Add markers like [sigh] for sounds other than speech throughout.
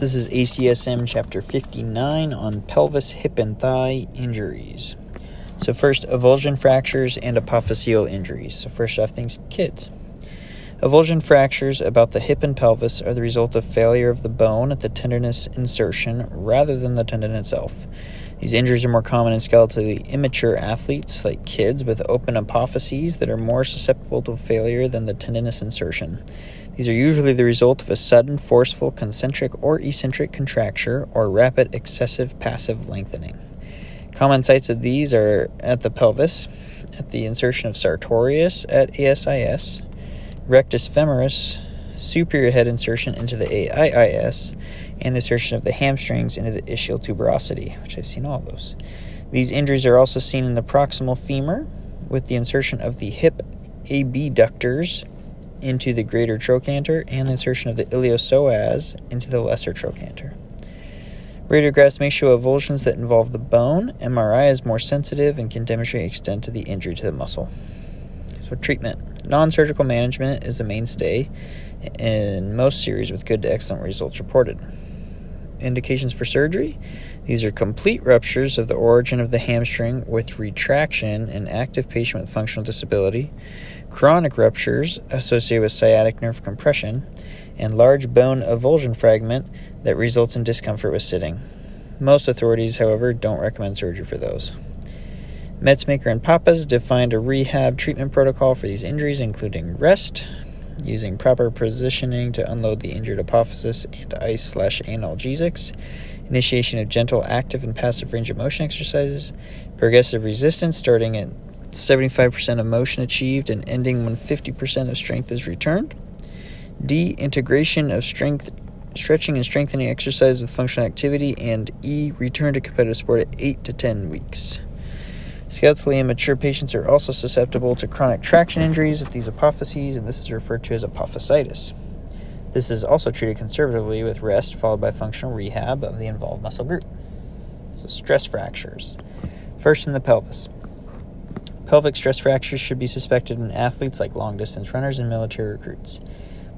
This is ACSM chapter 59 on pelvis, hip, and thigh injuries. So first, avulsion fractures and apophyseal injuries. So first off, things kids. Avulsion fractures about the hip and pelvis are the result of failure of the bone at the tendinous insertion rather than the tendon itself. These injuries are more common in skeletally immature athletes, like kids with open apophyses that are more susceptible to failure than the tendinous insertion. These are usually the result of a sudden, forceful, concentric, or eccentric contracture or rapid, excessive passive lengthening. Common sites of these are at the pelvis, at the insertion of sartorius at ASIS, rectus femoris, superior head insertion into the AIIS, and the insertion of the hamstrings into the ischial tuberosity, which I've seen all those. These injuries are also seen in the proximal femur with the insertion of the hip abductors into the greater trochanter and the insertion of the iliopsoas into the lesser trochanter. Radiographs may show avulsions that involve the bone. MRI is more sensitive and can demonstrate extent of the injury to the muscle. So, treatment. Non surgical management is a mainstay in most series with good to excellent results reported. Indications for surgery these are complete ruptures of the origin of the hamstring with retraction in active patient with functional disability, chronic ruptures associated with sciatic nerve compression, and large bone avulsion fragment that results in discomfort with sitting. Most authorities, however, don't recommend surgery for those. Metzmaker and Pappas defined a rehab treatment protocol for these injuries, including rest, using proper positioning to unload the injured apophysis and ice slash analgesics, initiation of gentle active and passive range of motion exercises, progressive resistance starting at 75% of motion achieved and ending when 50% of strength is returned, D. Integration of strength, stretching and strengthening exercise with functional activity, and E. Return to competitive sport at 8 to 10 weeks. Skeletally immature patients are also susceptible to chronic traction injuries with these apophyses, and this is referred to as apophysitis. This is also treated conservatively with rest followed by functional rehab of the involved muscle group. So, stress fractures. First in the pelvis. Pelvic stress fractures should be suspected in athletes like long distance runners and military recruits.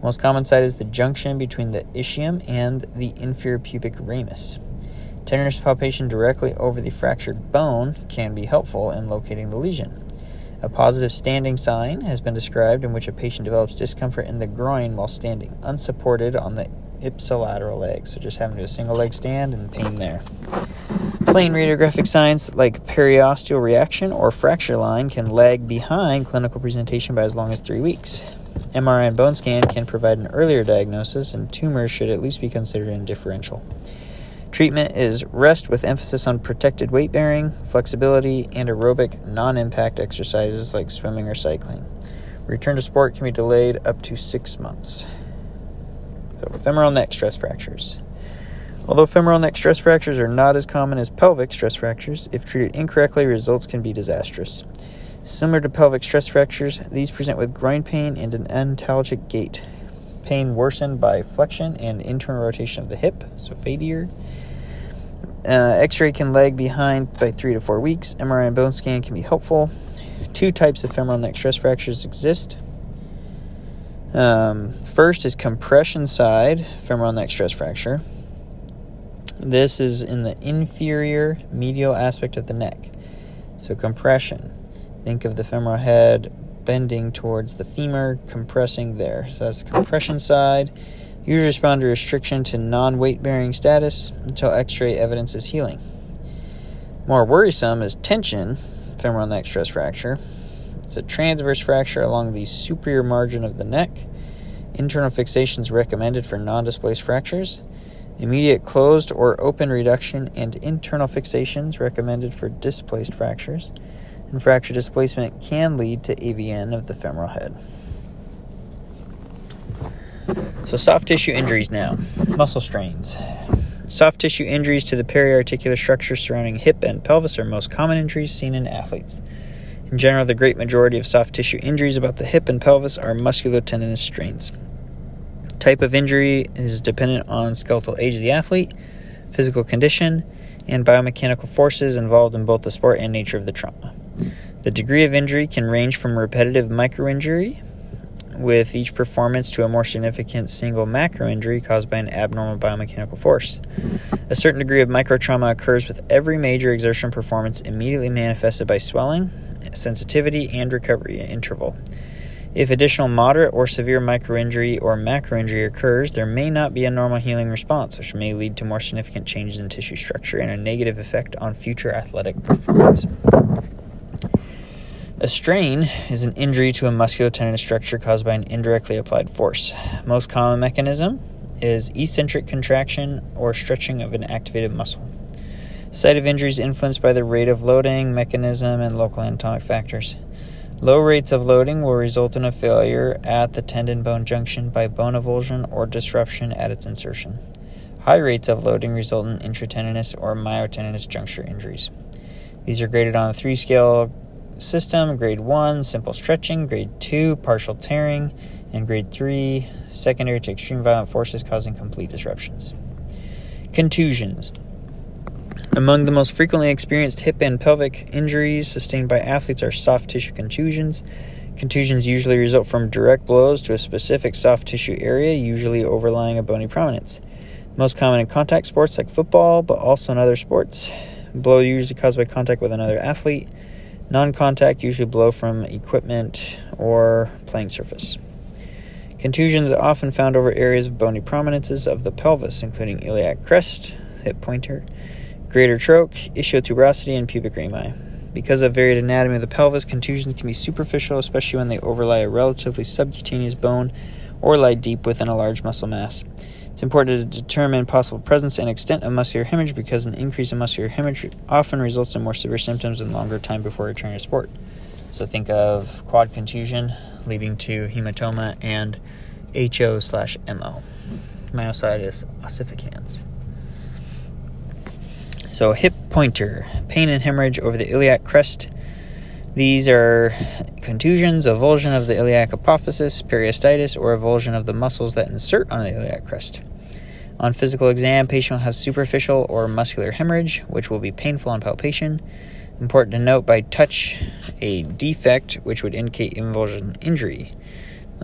Most common site is the junction between the ischium and the inferior pubic ramus. Tenderness palpation directly over the fractured bone can be helpful in locating the lesion. A positive standing sign has been described in which a patient develops discomfort in the groin while standing, unsupported on the ipsilateral leg. So just having to do a single leg stand and pain there. Plain radiographic signs like periosteal reaction or fracture line can lag behind clinical presentation by as long as three weeks. MRI and bone scan can provide an earlier diagnosis, and tumors should at least be considered indifferential. Treatment is rest with emphasis on protected weight bearing, flexibility, and aerobic non impact exercises like swimming or cycling. Return to sport can be delayed up to six months. So, femoral neck stress fractures. Although femoral neck stress fractures are not as common as pelvic stress fractures, if treated incorrectly, results can be disastrous. Similar to pelvic stress fractures, these present with groin pain and an antalgic gait. Pain worsened by flexion and internal rotation of the hip, so failure uh, X ray can lag behind by three to four weeks. MRI and bone scan can be helpful. Two types of femoral neck stress fractures exist. Um, first is compression side femoral neck stress fracture. This is in the inferior medial aspect of the neck. So, compression. Think of the femoral head bending towards the femur, compressing there. So, that's compression side. Usually respond to restriction to non weight bearing status until x ray evidence is healing. More worrisome is tension, femoral neck stress fracture. It's a transverse fracture along the superior margin of the neck. Internal fixation is recommended for non displaced fractures. Immediate closed or open reduction and internal fixations recommended for displaced fractures. And fracture displacement can lead to AVN of the femoral head. So, soft tissue injuries now. Muscle strains. Soft tissue injuries to the periarticular structure surrounding hip and pelvis are most common injuries seen in athletes. In general, the great majority of soft tissue injuries about the hip and pelvis are musculotendinous strains. Type of injury is dependent on skeletal age of the athlete, physical condition, and biomechanical forces involved in both the sport and nature of the trauma. The degree of injury can range from repetitive microinjury with each performance to a more significant single macro injury caused by an abnormal biomechanical force. A certain degree of microtrauma occurs with every major exertion performance immediately manifested by swelling, sensitivity, and recovery interval. If additional moderate or severe microinjury or macroinjury occurs, there may not be a normal healing response, which may lead to more significant changes in tissue structure and a negative effect on future athletic performance. A strain is an injury to a musculotendinous structure caused by an indirectly applied force. Most common mechanism is eccentric contraction or stretching of an activated muscle. Site of injury is influenced by the rate of loading, mechanism, and local anatomic factors. Low rates of loading will result in a failure at the tendon bone junction by bone avulsion or disruption at its insertion. High rates of loading result in intratendinous or myotendinous juncture injuries. These are graded on a three scale system grade 1, simple stretching, grade 2, partial tearing, and grade 3, secondary to extreme violent forces causing complete disruptions. Contusions. Among the most frequently experienced hip and pelvic injuries sustained by athletes are soft tissue contusions. Contusions usually result from direct blows to a specific soft tissue area, usually overlying a bony prominence. Most common in contact sports like football, but also in other sports. Blow usually caused by contact with another athlete. Non contact usually blow from equipment or playing surface. Contusions are often found over areas of bony prominences of the pelvis, including iliac crest, hip pointer, greater trach, ischiotuberosity, and pubic rami. Because of varied anatomy of the pelvis, contusions can be superficial, especially when they overlie a relatively subcutaneous bone or lie deep within a large muscle mass. It's important to determine possible presence and extent of muscular hemorrhage because an increase in muscular hemorrhage often results in more severe symptoms and longer time before returning to sport. So think of quad contusion leading to hematoma and HO slash MO, myositis ossificans. So, hip pointer, pain and hemorrhage over the iliac crest. These are contusions, avulsion of the iliac apophysis, periostitis, or avulsion of the muscles that insert on the iliac crest. On physical exam, patient will have superficial or muscular hemorrhage, which will be painful on palpation. Important to note by touch a defect, which would indicate avulsion injury.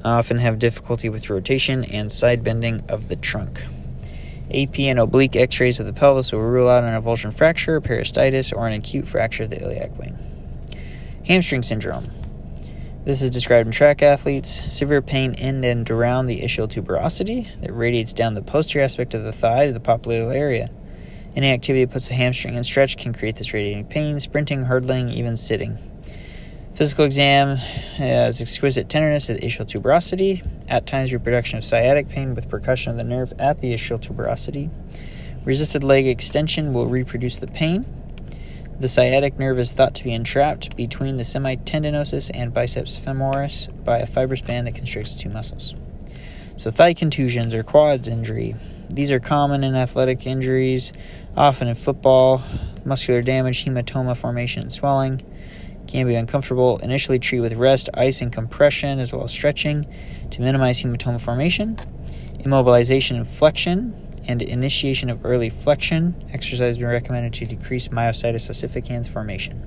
Often have difficulty with rotation and side bending of the trunk. AP and oblique x rays of the pelvis will rule out an avulsion fracture, periostitis, or an acute fracture of the iliac wing. Hamstring syndrome. This is described in track athletes. Severe pain in and around the ischial tuberosity that radiates down the posterior aspect of the thigh to the popliteal area. Any activity that puts a hamstring in stretch can create this radiating pain, sprinting, hurdling, even sitting. Physical exam has exquisite tenderness at the ischial tuberosity, at times reproduction of sciatic pain with percussion of the nerve at the ischial tuberosity. Resisted leg extension will reproduce the pain. The sciatic nerve is thought to be entrapped between the semitendinosus and biceps femoris by a fibrous band that constricts two muscles. So, thigh contusions or quads injury. These are common in athletic injuries, often in football, muscular damage, hematoma formation, and swelling can be uncomfortable. Initially treat with rest, ice, and compression, as well as stretching to minimize hematoma formation. Immobilization and flexion, and initiation of early flexion. Exercise been recommended to decrease myositis ossificans formation.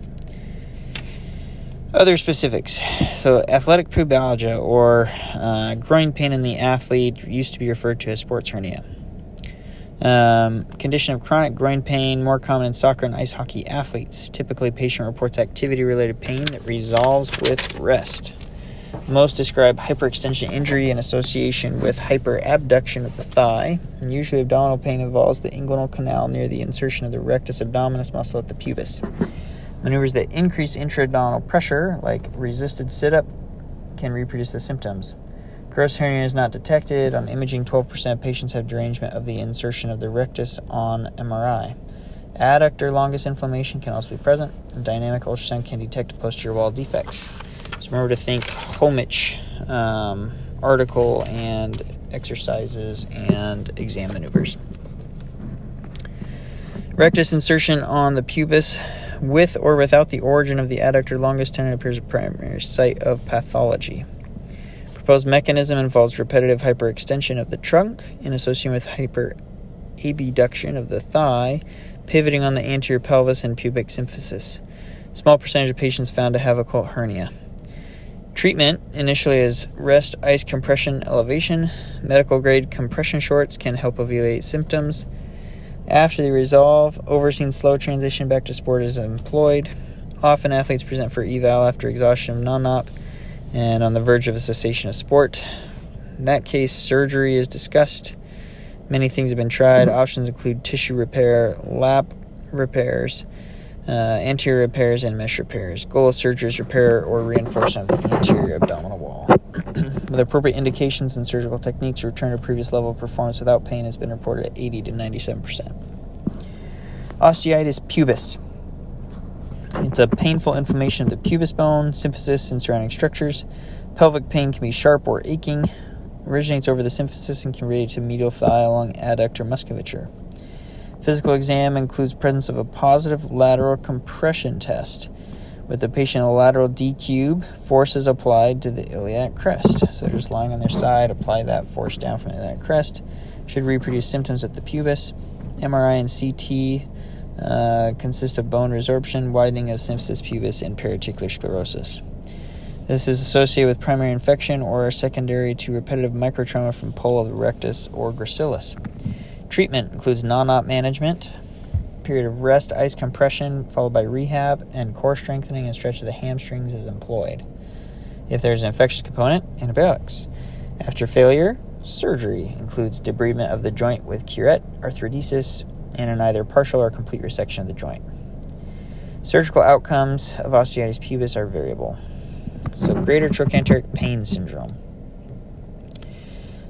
Other specifics. So, athletic pubalgia or uh, groin pain in the athlete used to be referred to as sports hernia. Um, condition of chronic groin pain, more common in soccer and ice hockey athletes. Typically, patient reports activity related pain that resolves with rest. Most describe hyperextension injury in association with hyperabduction of the thigh. And usually, abdominal pain involves the inguinal canal near the insertion of the rectus abdominis muscle at the pubis. Maneuvers that increase intra-abdominal pressure, like resisted sit up, can reproduce the symptoms. Gross hernia is not detected. On imaging, 12% of patients have derangement of the insertion of the rectus on MRI. Adductor longus inflammation can also be present. and dynamic ultrasound can detect posterior wall defects. So remember to think Homich um, article and exercises and exam maneuvers. Rectus insertion on the pubis with or without the origin of the adductor longus tendon appears a primary site of pathology. Proposed mechanism involves repetitive hyperextension of the trunk in association with hyperabduction of the thigh, pivoting on the anterior pelvis and pubic symphysis. Small percentage of patients found to have occult hernia. Treatment initially is rest, ice, compression, elevation. Medical grade compression shorts can help alleviate symptoms. After they resolve, overseen slow transition back to sport is employed. Often athletes present for eval after exhaustion of non-op and on the verge of a cessation of sport. In that case, surgery is discussed. Many things have been tried. Options include tissue repair, lap repairs, uh, anterior repairs, and mesh repairs. Goal of surgery is repair or reinforcement of the anterior abdominal wall. [coughs] With appropriate indications and surgical techniques, return to previous level of performance without pain has been reported at 80 to 97%. Osteitis pubis. It's a painful inflammation of the pubis bone, symphysis, and surrounding structures. Pelvic pain can be sharp or aching, originates over the symphysis and can radiate to medial thigh along adductor musculature. Physical exam includes presence of a positive lateral compression test with the patient a lateral D cube, forces applied to the iliac crest. So they're just lying on their side, apply that force down from the iliac crest. Should reproduce symptoms at the pubis. MRI and CT uh, consist of bone resorption, widening of symphysis pubis, and periarticular sclerosis. This is associated with primary infection or secondary to repetitive microtrauma from pole of the rectus or gracilis. Treatment includes non-op management, period of rest, ice compression, followed by rehab, and core strengthening and stretch of the hamstrings is employed. If there's an infectious component, antibiotics. After failure, surgery includes debridement of the joint with curette, arthrodesis, and an either partial or complete resection of the joint. Surgical outcomes of osteitis pubis are variable. So, greater trochanteric pain syndrome.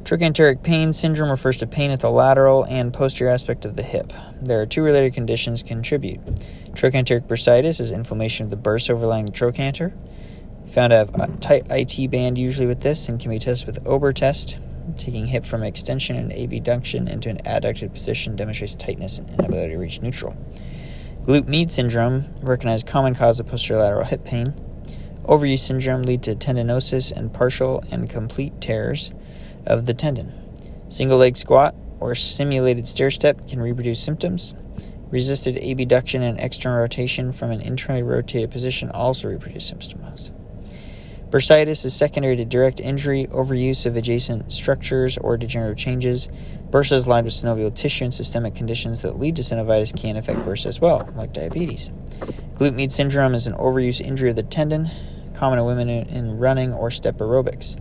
Trochanteric pain syndrome refers to pain at the lateral and posterior aspect of the hip. There are two related conditions contribute. Trochanteric bursitis is inflammation of the bursa overlying the trochanter. Found to have a tight IT band usually with this and can be tested with Ober test. Taking hip from extension and abduction into an adducted position demonstrates tightness and inability to reach neutral. Glute med syndrome, recognized common cause of posterolateral hip pain. Overuse syndrome lead to tendinosis and partial and complete tears of the tendon. Single leg squat or simulated stair step can reproduce symptoms. Resisted abduction and external rotation from an internally rotated position also reproduce symptoms. Bursitis is secondary to direct injury, overuse of adjacent structures, or degenerative changes. Bursa is lined with synovial tissue and systemic conditions that lead to synovitis can affect bursa as well, like diabetes. Glute med syndrome is an overuse injury of the tendon, common in women in running or step aerobics.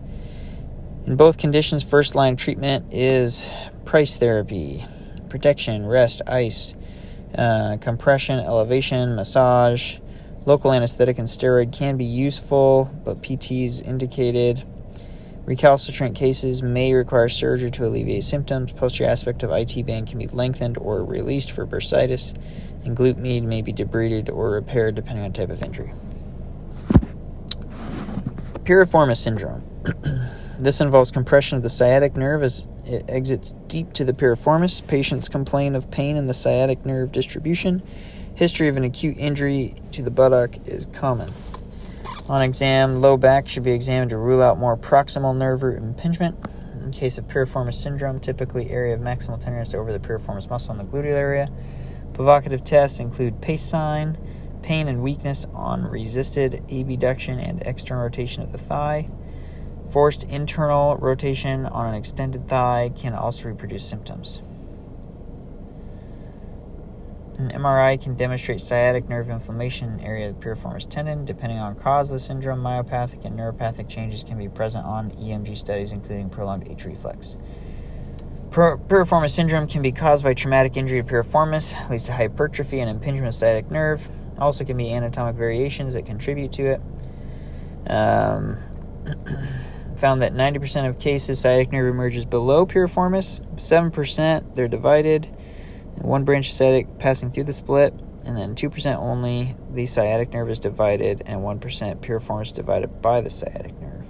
In both conditions, first line treatment is price therapy, protection, rest, ice, uh, compression, elevation, massage. Local anesthetic and steroid can be useful, but PT is indicated. Recalcitrant cases may require surgery to alleviate symptoms. Posterior aspect of IT band can be lengthened or released for bursitis, and glute med may be debrided or repaired depending on type of injury. Piriformis syndrome. [clears throat] This involves compression of the sciatic nerve as it exits deep to the piriformis. Patients complain of pain in the sciatic nerve distribution. History of an acute injury to the buttock is common. On exam, low back should be examined to rule out more proximal nerve root impingement. In case of piriformis syndrome, typically area of maximal tenderness over the piriformis muscle in the gluteal area. Provocative tests include pace sign, pain and weakness on resisted abduction and external rotation of the thigh. Forced internal rotation on an extended thigh can also reproduce symptoms. An MRI can demonstrate sciatic nerve inflammation in the area of the piriformis tendon. Depending on cause of the syndrome, myopathic and neuropathic changes can be present on EMG studies, including prolonged H reflex. Piriformis syndrome can be caused by traumatic injury to piriformis, leads to hypertrophy and impingement of sciatic nerve. Also, can be anatomic variations that contribute to it. Um, [clears throat] found that 90% of cases sciatic nerve emerges below piriformis, 7% they're divided, one branch sciatic passing through the split, and then 2% only the sciatic nerve is divided, and 1% piriformis divided by the sciatic nerve.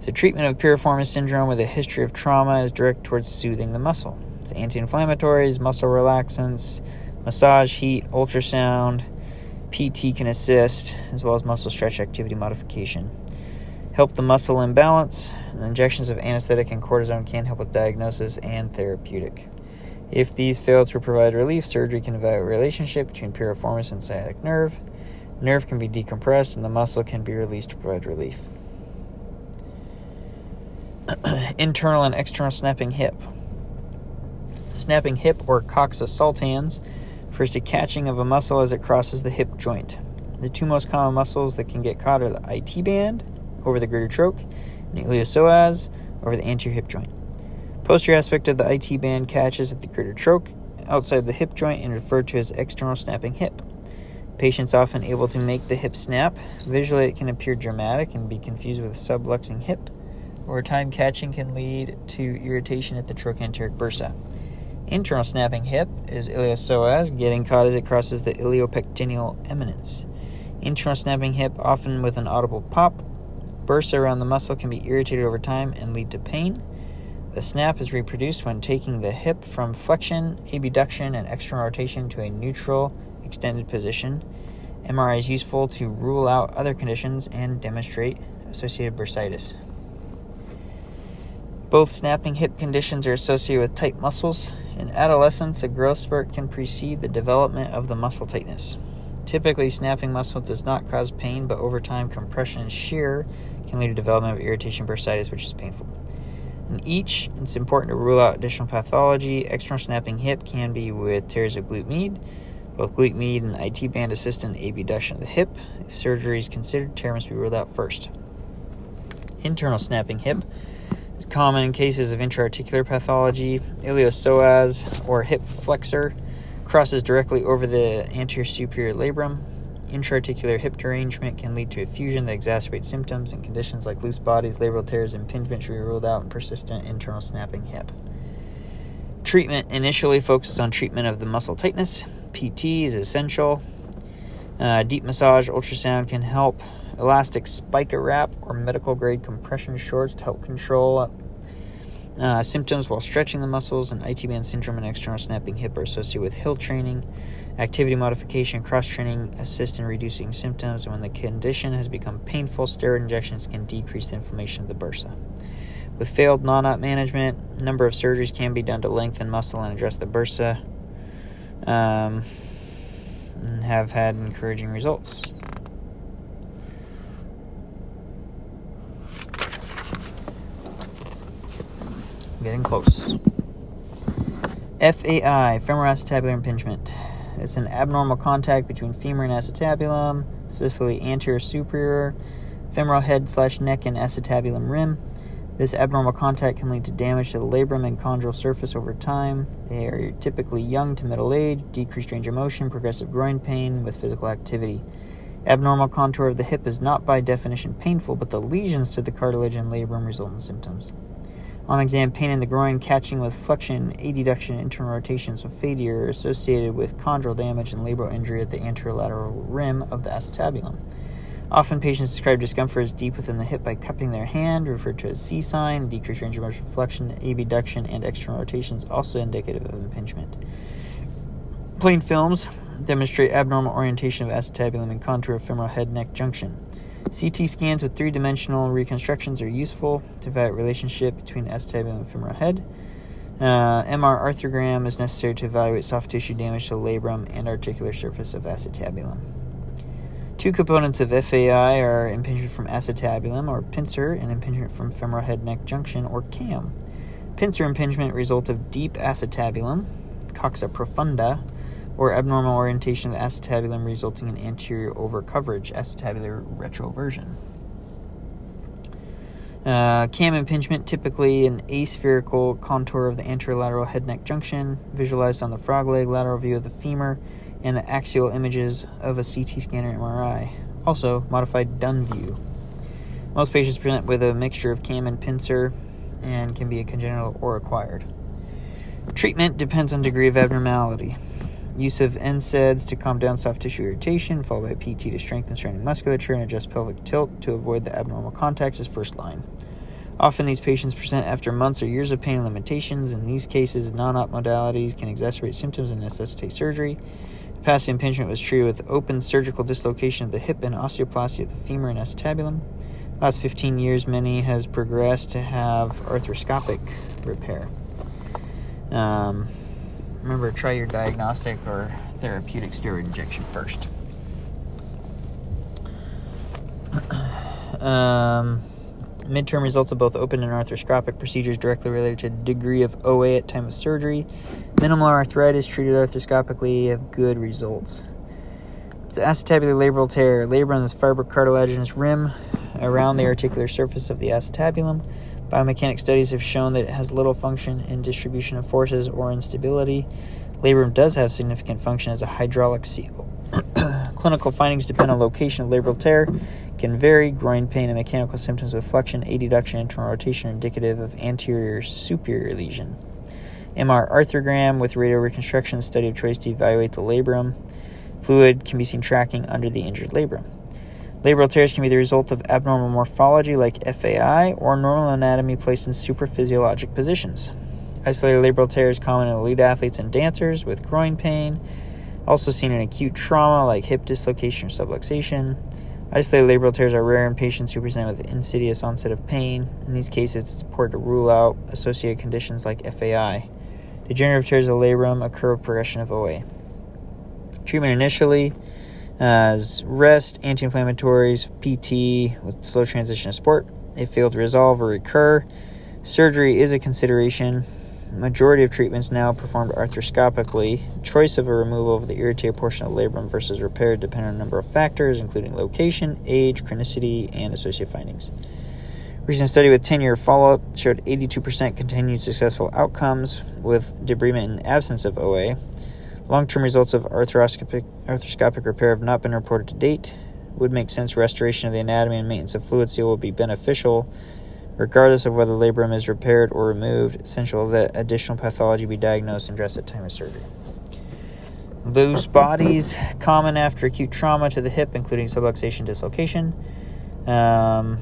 So, treatment of piriformis syndrome with a history of trauma is direct towards soothing the muscle. It's anti inflammatories, muscle relaxants, massage, heat, ultrasound, PT can assist, as well as muscle stretch activity modification help the muscle imbalance. And injections of anesthetic and cortisone can help with diagnosis and therapeutic. If these fail to provide relief, surgery can evaluate relationship between piriformis and sciatic nerve. Nerve can be decompressed and the muscle can be released to provide relief. [clears throat] internal and external snapping hip. Snapping hip or coxa saltans refers to catching of a muscle as it crosses the hip joint. The two most common muscles that can get caught are the IT band over the greater troch and iliopsoas over the anterior hip joint. Posterior aspect of the IT band catches at the greater troch outside the hip joint and referred to as external snapping hip. Patients often able to make the hip snap. Visually, it can appear dramatic and be confused with a subluxing hip. Over time, catching can lead to irritation at the trochanteric bursa. Internal snapping hip is iliopsoas, getting caught as it crosses the iliopectineal eminence. Internal snapping hip, often with an audible pop. Bursa around the muscle can be irritated over time and lead to pain. The snap is reproduced when taking the hip from flexion, abduction, and external rotation to a neutral, extended position. MRI is useful to rule out other conditions and demonstrate associated bursitis. Both snapping hip conditions are associated with tight muscles. In adolescence, a growth spurt can precede the development of the muscle tightness. Typically, snapping muscle does not cause pain, but over time, compression and shear can lead to development of irritation bursitis, which is painful. In each, it's important to rule out additional pathology. External snapping hip can be with tears of glute med, both glute med and IT band assistant abduction of the hip. If surgery is considered, tear must be ruled out first. Internal snapping hip is common in cases of intraarticular pathology. Iliopsoas or hip flexor crosses directly over the anterior superior labrum. Intraarticular hip derangement can lead to effusion that exacerbates symptoms, and conditions like loose bodies, labral tears, and impingement should be ruled out in persistent internal snapping hip. Treatment initially focuses on treatment of the muscle tightness. PT is essential. Uh, deep massage, ultrasound can help. Elastic spica wrap or medical grade compression shorts to help control uh, symptoms while stretching the muscles, and IT band syndrome and external snapping hip are associated with hill training. Activity modification, cross training assist in reducing symptoms. And when the condition has become painful, steroid injections can decrease the inflammation of the bursa. With failed non-op management, a number of surgeries can be done to lengthen muscle and address the bursa. Um, and have had encouraging results. Getting close. FAI, femoroacetabular impingement. It's an abnormal contact between femur and acetabulum, specifically anterior superior, femoral head slash neck and acetabulum rim. This abnormal contact can lead to damage to the labrum and chondral surface over time. They are typically young to middle age, decreased range of motion, progressive groin pain with physical activity. Abnormal contour of the hip is not by definition painful, but the lesions to the cartilage and labrum result in symptoms. On exam, pain in the groin catching with flexion, adduction, internal rotation, so failure associated with chondral damage and labral injury at the anterolateral rim of the acetabulum. Often patients describe discomfort as deep within the hip by cupping their hand, referred to as C sign, decreased range of motion, flexion, abduction, and external rotations, also indicative of impingement. Plain films demonstrate abnormal orientation of acetabulum and contour of femoral head neck junction. CT scans with three dimensional reconstructions are useful to evaluate relationship between acetabulum and femoral head. Uh, MR arthrogram is necessary to evaluate soft tissue damage to labrum and articular surface of acetabulum. Two components of FAI are impingement from acetabulum or pincer and impingement from femoral head neck junction or CAM. Pincer impingement result of deep acetabulum, coxa profunda, or abnormal orientation of the acetabulum resulting in anterior overcoverage, acetabular retroversion. Uh, cam impingement, typically an aspherical contour of the anterolateral head neck junction, visualized on the frog leg lateral view of the femur, and the axial images of a CT scanner MRI. Also, modified Dunn view. Most patients present with a mixture of cam and pincer and can be congenital or acquired. Treatment depends on degree of abnormality. Use of NSAIDs to calm down soft tissue irritation, followed by PT to strengthen surrounding musculature and adjust pelvic tilt to avoid the abnormal contact is first line. Often these patients present after months or years of pain and limitations. In these cases, non-op modalities can exacerbate symptoms and necessitate surgery. Past impingement was treated with open surgical dislocation of the hip and osteoplasty of the femur and acetabulum. Last 15 years, many has progressed to have arthroscopic repair. Um, remember try your diagnostic or therapeutic steroid injection first. [clears throat] um, Midterm results of both open and arthroscopic procedures directly related to degree of OA at time of surgery. Minimal arthritis treated arthroscopically have good results. It's acetabular labral tear. Labrum is fibrocartilaginous rim around the articular surface of the acetabulum. Biomechanic studies have shown that it has little function in distribution of forces or instability. Labrum does have significant function as a hydraulic seal. [coughs] Clinical findings depend on location of labral tear, can vary. Groin pain and mechanical symptoms with flexion, adduction, internal rotation are indicative of anterior superior lesion. MR arthrogram with radial reconstruction, study of choice to evaluate the labrum. Fluid can be seen tracking under the injured labrum. Labral tears can be the result of abnormal morphology like FAI or normal anatomy placed in supraphysiologic positions. Isolated labral tears common in elite athletes and dancers with groin pain, also seen in acute trauma like hip dislocation or subluxation. Isolated labral tears are rare in patients who present with insidious onset of pain. In these cases, it's important to rule out associated conditions like FAI. Degenerative tears of the labrum occur with progression of OA. Treatment initially as rest, anti inflammatories, PT with slow transition to sport. They failed to resolve or recur. Surgery is a consideration. Majority of treatments now performed arthroscopically. Choice of a removal of the irritated portion of labrum versus repair depend on a number of factors, including location, age, chronicity, and associated findings. Recent study with 10 year follow up showed 82% continued successful outcomes with debridement in absence of OA. Long term results of arthroscopic, arthroscopic repair have not been reported to date. It Would make sense restoration of the anatomy and maintenance of fluid seal will be beneficial, regardless of whether labrum is repaired or removed. Essential that additional pathology be diagnosed and addressed at time of surgery. Loose bodies, common after acute trauma to the hip, including subluxation dislocation. Um,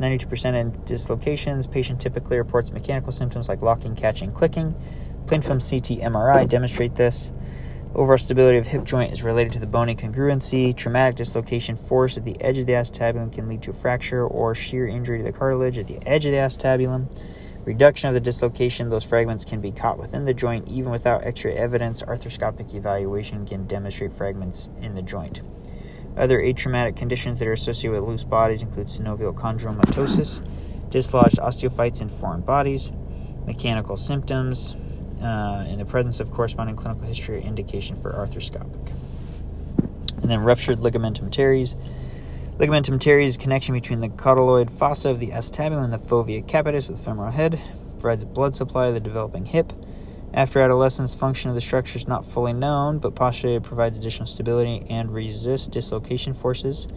92% in dislocations, patient typically reports mechanical symptoms like locking, catching, clicking. Plain film CT MRI demonstrate this. Overall stability of hip joint is related to the bony congruency. Traumatic dislocation force at the edge of the acetabulum can lead to fracture or shear injury to the cartilage at the edge of the acetabulum. Reduction of the dislocation, those fragments can be caught within the joint even without x ray evidence. Arthroscopic evaluation can demonstrate fragments in the joint. Other atraumatic conditions that are associated with loose bodies include synovial chondromatosis, dislodged osteophytes in foreign bodies, mechanical symptoms, uh, in the presence of corresponding clinical history or indication for arthroscopic. And then ruptured ligamentum teres. Ligamentum teres connection between the cotyloid fossa of the acetabulum and the fovea capitis of the femoral head, provides blood supply to the developing hip. After adolescence, function of the structure is not fully known, but postulated provides additional stability and resists dislocation forces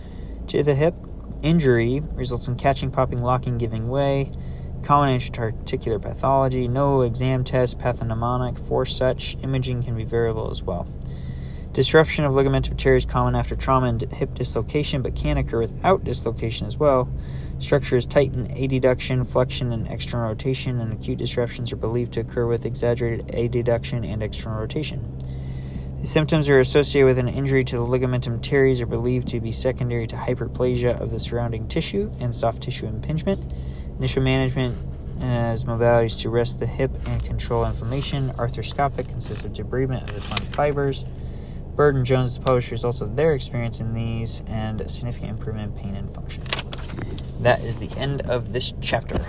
to the hip. Injury results in catching, popping, locking, giving way. Common intra-articular pathology. No exam test pathognomonic for such. Imaging can be variable as well. Disruption of ligamentum teres is common after trauma and hip dislocation, but can occur without dislocation as well. Structure is tightened, adduction, flexion, and external rotation, and acute disruptions are believed to occur with exaggerated adduction and external rotation. The symptoms are associated with an injury to the ligamentum teres are believed to be secondary to hyperplasia of the surrounding tissue and soft tissue impingement. Initial management as modalities to rest the hip and control inflammation. Arthroscopic consists of debridement of the torn fibers. Byrd and Jones published results of their experience in these and significant improvement in pain and function. That is the end of this chapter.